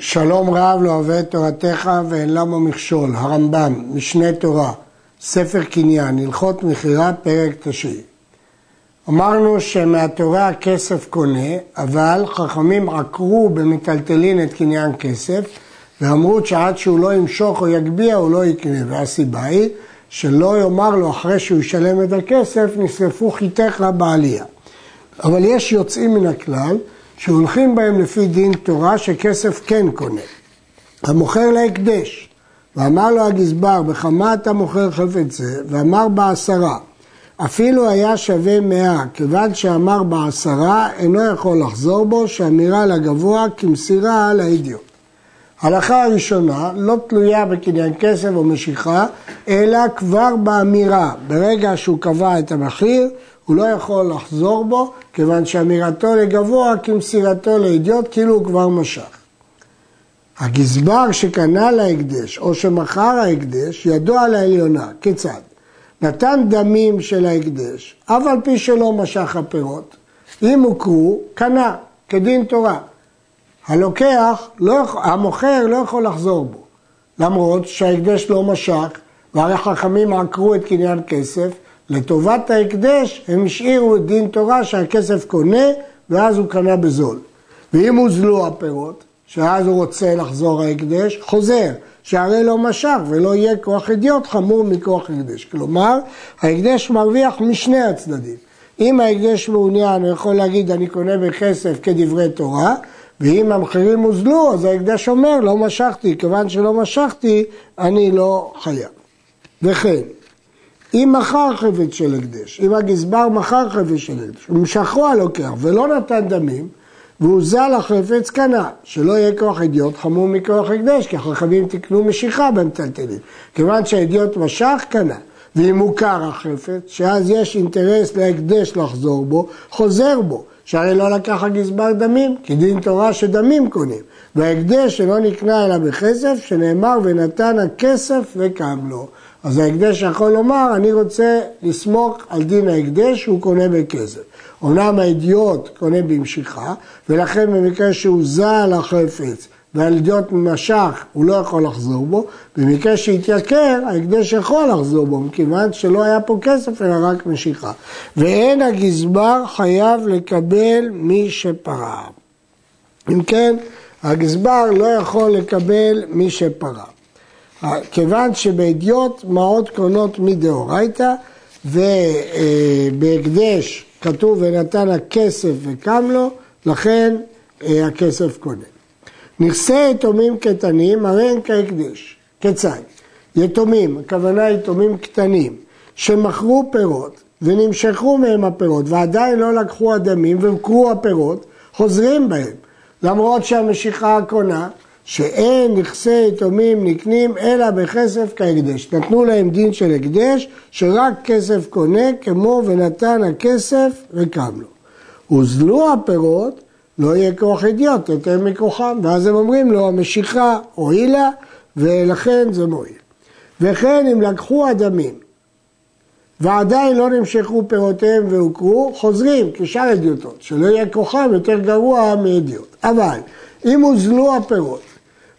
שלום רב לא אוהב את תורתך ואין למה מכשול, הרמב"ם, משנה תורה, ספר קניין, הלכות מכירה, פרק תשעי. אמרנו שמהתורה הכסף קונה, אבל חכמים עקרו במטלטלין את קניין כסף ואמרו שעד שהוא לא ימשוך או יגביה הוא לא יקנה, והסיבה היא שלא יאמר לו אחרי שהוא ישלם את הכסף, נשרפו חיתך בעלייה. אבל יש יוצאים מן הכלל שהולכים בהם לפי דין תורה שכסף כן קונה. המוכר להקדש, ואמר לו הגזבר, בכמה אתה מוכר חפץ זה? ואמר בעשרה. אפילו היה שווה מאה, כיוון שאמר בעשרה, אינו יכול לחזור בו, שאמירה לגבוה כמסירה לאידיוט. ההלכה הראשונה לא תלויה בקניין כסף או משיכה, אלא כבר באמירה. ברגע שהוא קבע את המחיר, הוא לא יכול לחזור בו, כיוון שאמירתו לגבוה כמסירתו לאידיוט, כאילו הוא כבר משך. הגזבר שקנה להקדש או שמכר ההקדש, ידוע לעליונה. כיצד? נתן דמים של ההקדש, אף על פי שלא משך הפירות. אם הוכרו, קנה, כדין תורה. הלוקח, לא, המוכר לא יכול לחזור בו, למרות שההקדש לא משך, והרי חכמים עקרו את קניין כסף, לטובת ההקדש הם השאירו את דין תורה שהכסף קונה ואז הוא קנה בזול. ואם הוזלו הפירות, שאז הוא רוצה לחזור ההקדש, חוזר, שהרי לא משך ולא יהיה כוח אדיוט חמור מכוח הקדש. כלומר, ההקדש מרוויח משני הצדדים. אם ההקדש מעוניין, הוא יכול להגיד אני קונה בכסף כדברי תורה, ואם המחירים הוזלו, אז ההקדש אומר לא משכתי, כיוון שלא משכתי, אני לא חייב. וכן, אם מכר חפץ של הקדש, אם הגזבר מכר חפץ של הקדש, ומשכו הלוקח ולא נתן דמים, והוזל החפץ קנה, שלא יהיה כוח אדיוט חמור מכוח הקדש, כי החכמים תקנו משיכה במטלטלים. כיוון שהאדיוט משך, קנה. ואם מוכר החפץ, שאז יש אינטרס להקדש לחזור בו, חוזר בו. שהרי לא לקח הגזבר דמים, כי דין תורה שדמים קונים. וההקדש שלא נקנה אלא בכסף, שנאמר ונתן הכסף וקם לו. אז ההקדש יכול לומר, אני רוצה לסמוך על דין ההקדש שהוא קונה בכסף. אומנם האידיוט קונה במשיכה, ולכן במקרה שהוא זל החפץ והאידיוט משך, הוא לא יכול לחזור בו, במקרה שהתייקר, ההקדש יכול לחזור בו, מכיוון שלא היה פה כסף אלא רק משיכה. ואין הגזבר חייב לקבל מי שפרע. אם כן, הגזבר לא יכול לקבל מי שפרע. כיוון שבאדיוט מעות קרונות מדאורייתא ובהקדש כתוב ונתן הכסף וקם לו, לכן אה, הכסף קונה. נכסי יתומים קטנים הרי הם כהקדש. כיצד? יתומים, הכוונה יתומים קטנים, שמכרו פירות ונמשכו מהם הפירות ועדיין לא לקחו אדמים והוכרו הפירות, חוזרים בהם. למרות שהמשיכה הקונה שאין נכסי יתומים נקנים אלא בכסף כהקדש. נתנו להם דין של הקדש, שרק כסף קונה, כמו ונתן הכסף וקם לו. הוזלו הפירות, לא יהיה כוח אדיוט יותר מכוחם, ואז הם אומרים לו, המשיכה הועילה, ולכן זה מועיל. וכן אם לקחו אדמים, ועדיין לא נמשכו פירותיהם והוכרו, חוזרים כשאר אדיוטות, שלא יהיה כוחם יותר גרוע מאדיוט. אבל אם הוזלו הפירות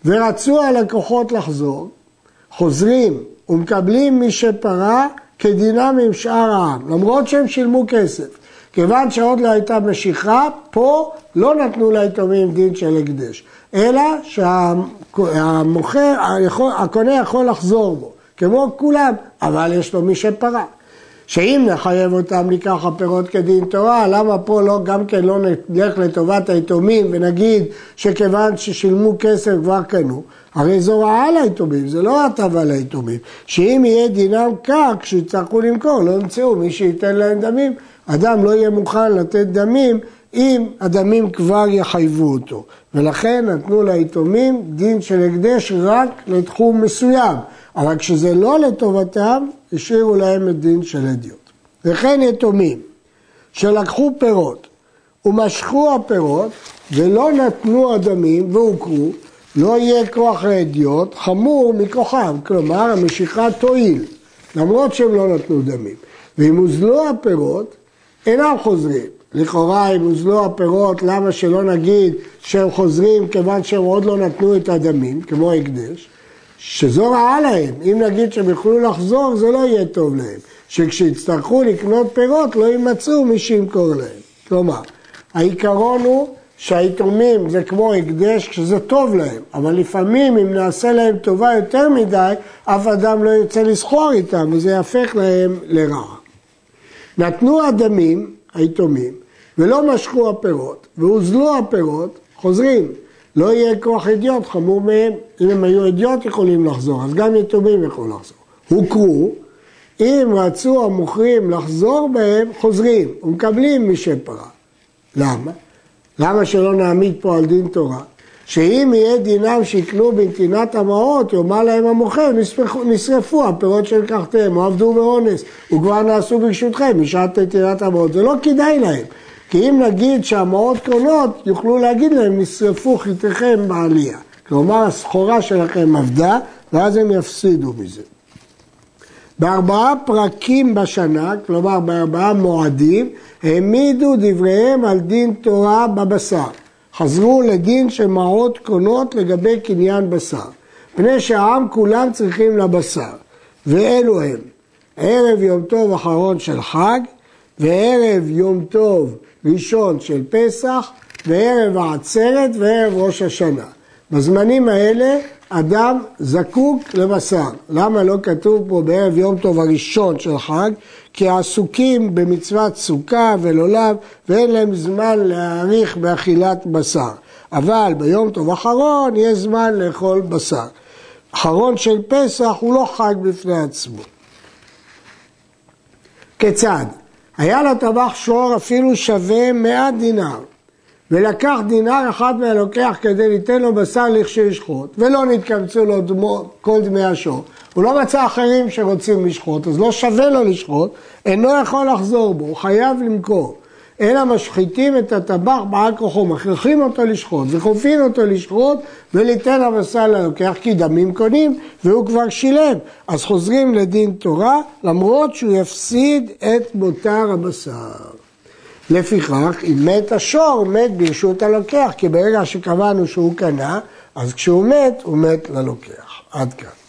ורצו הלקוחות לחזור, חוזרים ומקבלים מי שפרה כדינם עם שאר העם, למרות שהם שילמו כסף. כיוון שעוד לא הייתה משיכה, פה לא נתנו ליתומים דין של הקדש, אלא שהמוכר, הקונה יכול לחזור בו, כמו כולם, אבל יש לו מי שפרה. שאם נחייב אותם לקח הפירות כדין תורה, למה פה לא, גם כן לא נלך לטובת היתומים ונגיד שכיוון ששילמו כסף כבר קנו, הרי זו רעה ליתומים, זה לא הטבה ליתומים, שאם יהיה דינם כך כשיצטרכו למכור, לא ימצאו מי שייתן להם דמים, אדם לא יהיה מוכן לתת דמים אם הדמים כבר יחייבו אותו, ולכן נתנו ליתומים דין של הקדש רק לתחום מסוים. אבל כשזה לא לטובתם, השאירו להם את דין של אדיוט. וכן יתומים שלקחו פירות ומשכו הפירות ולא נתנו אדמים והוכרו, לא יהיה כוח האדיוט חמור מכוחם, כלומר המשיכה תועיל, למרות שהם לא נתנו דמים. ואם הוזלו הפירות, אינם חוזרים, לכאורה אם הוזלו הפירות, למה שלא נגיד שהם חוזרים כיוון שהם עוד לא נתנו את הדמים, כמו הקדש, שזו רעה להם. אם נגיד שהם יוכלו לחזור, זה לא יהיה טוב להם. שכשיצטרכו לקנות פירות לא יימצאו מי שימכור להם. כלומר, העיקרון הוא שהיתומים זה כמו הקדש כשזה טוב להם, אבל לפעמים אם נעשה להם טובה יותר מדי, אף אדם לא ירצה לסחור איתם וזה יהפך להם לרע. נתנו הדמים, היתומים, ולא משכו הפירות, והוזלו הפירות, חוזרים. לא יהיה כוח אדיוט חמור מהם. אם הם היו אדיוט יכולים לחזור, אז גם יתומים יכולים לחזור. הוכרו, אם רצו המוכרים לחזור בהם, חוזרים ומקבלים מי שפרה. למה? למה שלא נעמיד פה על דין תורה? שאם יהיה דינם שיקנו בנתינת המעות, יאמר להם המוכר, נשרפו הפירות שלקחתם, או עבדו באונס, וכבר נעשו ברשותכם, משעת נתינת המעות, זה לא כדאי להם. כי אם נגיד שהמעות קונות, יוכלו להגיד להם, נשרפו חיתיכם בעלייה. כלומר, הסחורה שלכם עבדה, ואז הם יפסידו מזה. בארבעה פרקים בשנה, כלומר בארבעה מועדים, העמידו דבריהם על דין תורה בבשר. חזרו לדין שמעות קונות לגבי קניין בשר. פני שהעם כולם צריכים לבשר. ואלו הם ערב יום טוב אחרון של חג, וערב יום טוב ראשון של פסח, וערב העצרת וערב ראש השנה. בזמנים האלה אדם זקוק לבשר. למה לא כתוב פה בערב יום טוב הראשון של חג? כי עסוקים במצוות סוכה ולולב ואין להם זמן להאריך באכילת בשר. אבל ביום טוב אחרון יש זמן לאכול בשר. אחרון של פסח הוא לא חג בפני עצמו. כיצד? היה לטבח שור אפילו שווה מאה דינר, ולקח דינר אחד מהלוקח כדי ליתן לו בשר לכשישחוט, ולא נתקבצו לו דמו, כל דמי השור. הוא לא מצא אחרים שרוצים לשחוט, אז לא שווה לו לשחוט, אינו יכול לחזור בו, הוא חייב למכור. אלא משחיתים את הטבח בעל כוחו, מכריחים אותו לשחוט וכופין אותו לשחוט וליתן הבשר ללוקח כי דמים קונים והוא כבר שילם. אז חוזרים לדין תורה למרות שהוא יפסיד את מותר הבשר. לפיכך, אם מת השור, מת ברשות הלוקח, כי ברגע שקבענו שהוא קנה, אז כשהוא מת, הוא מת ללוקח. עד כאן.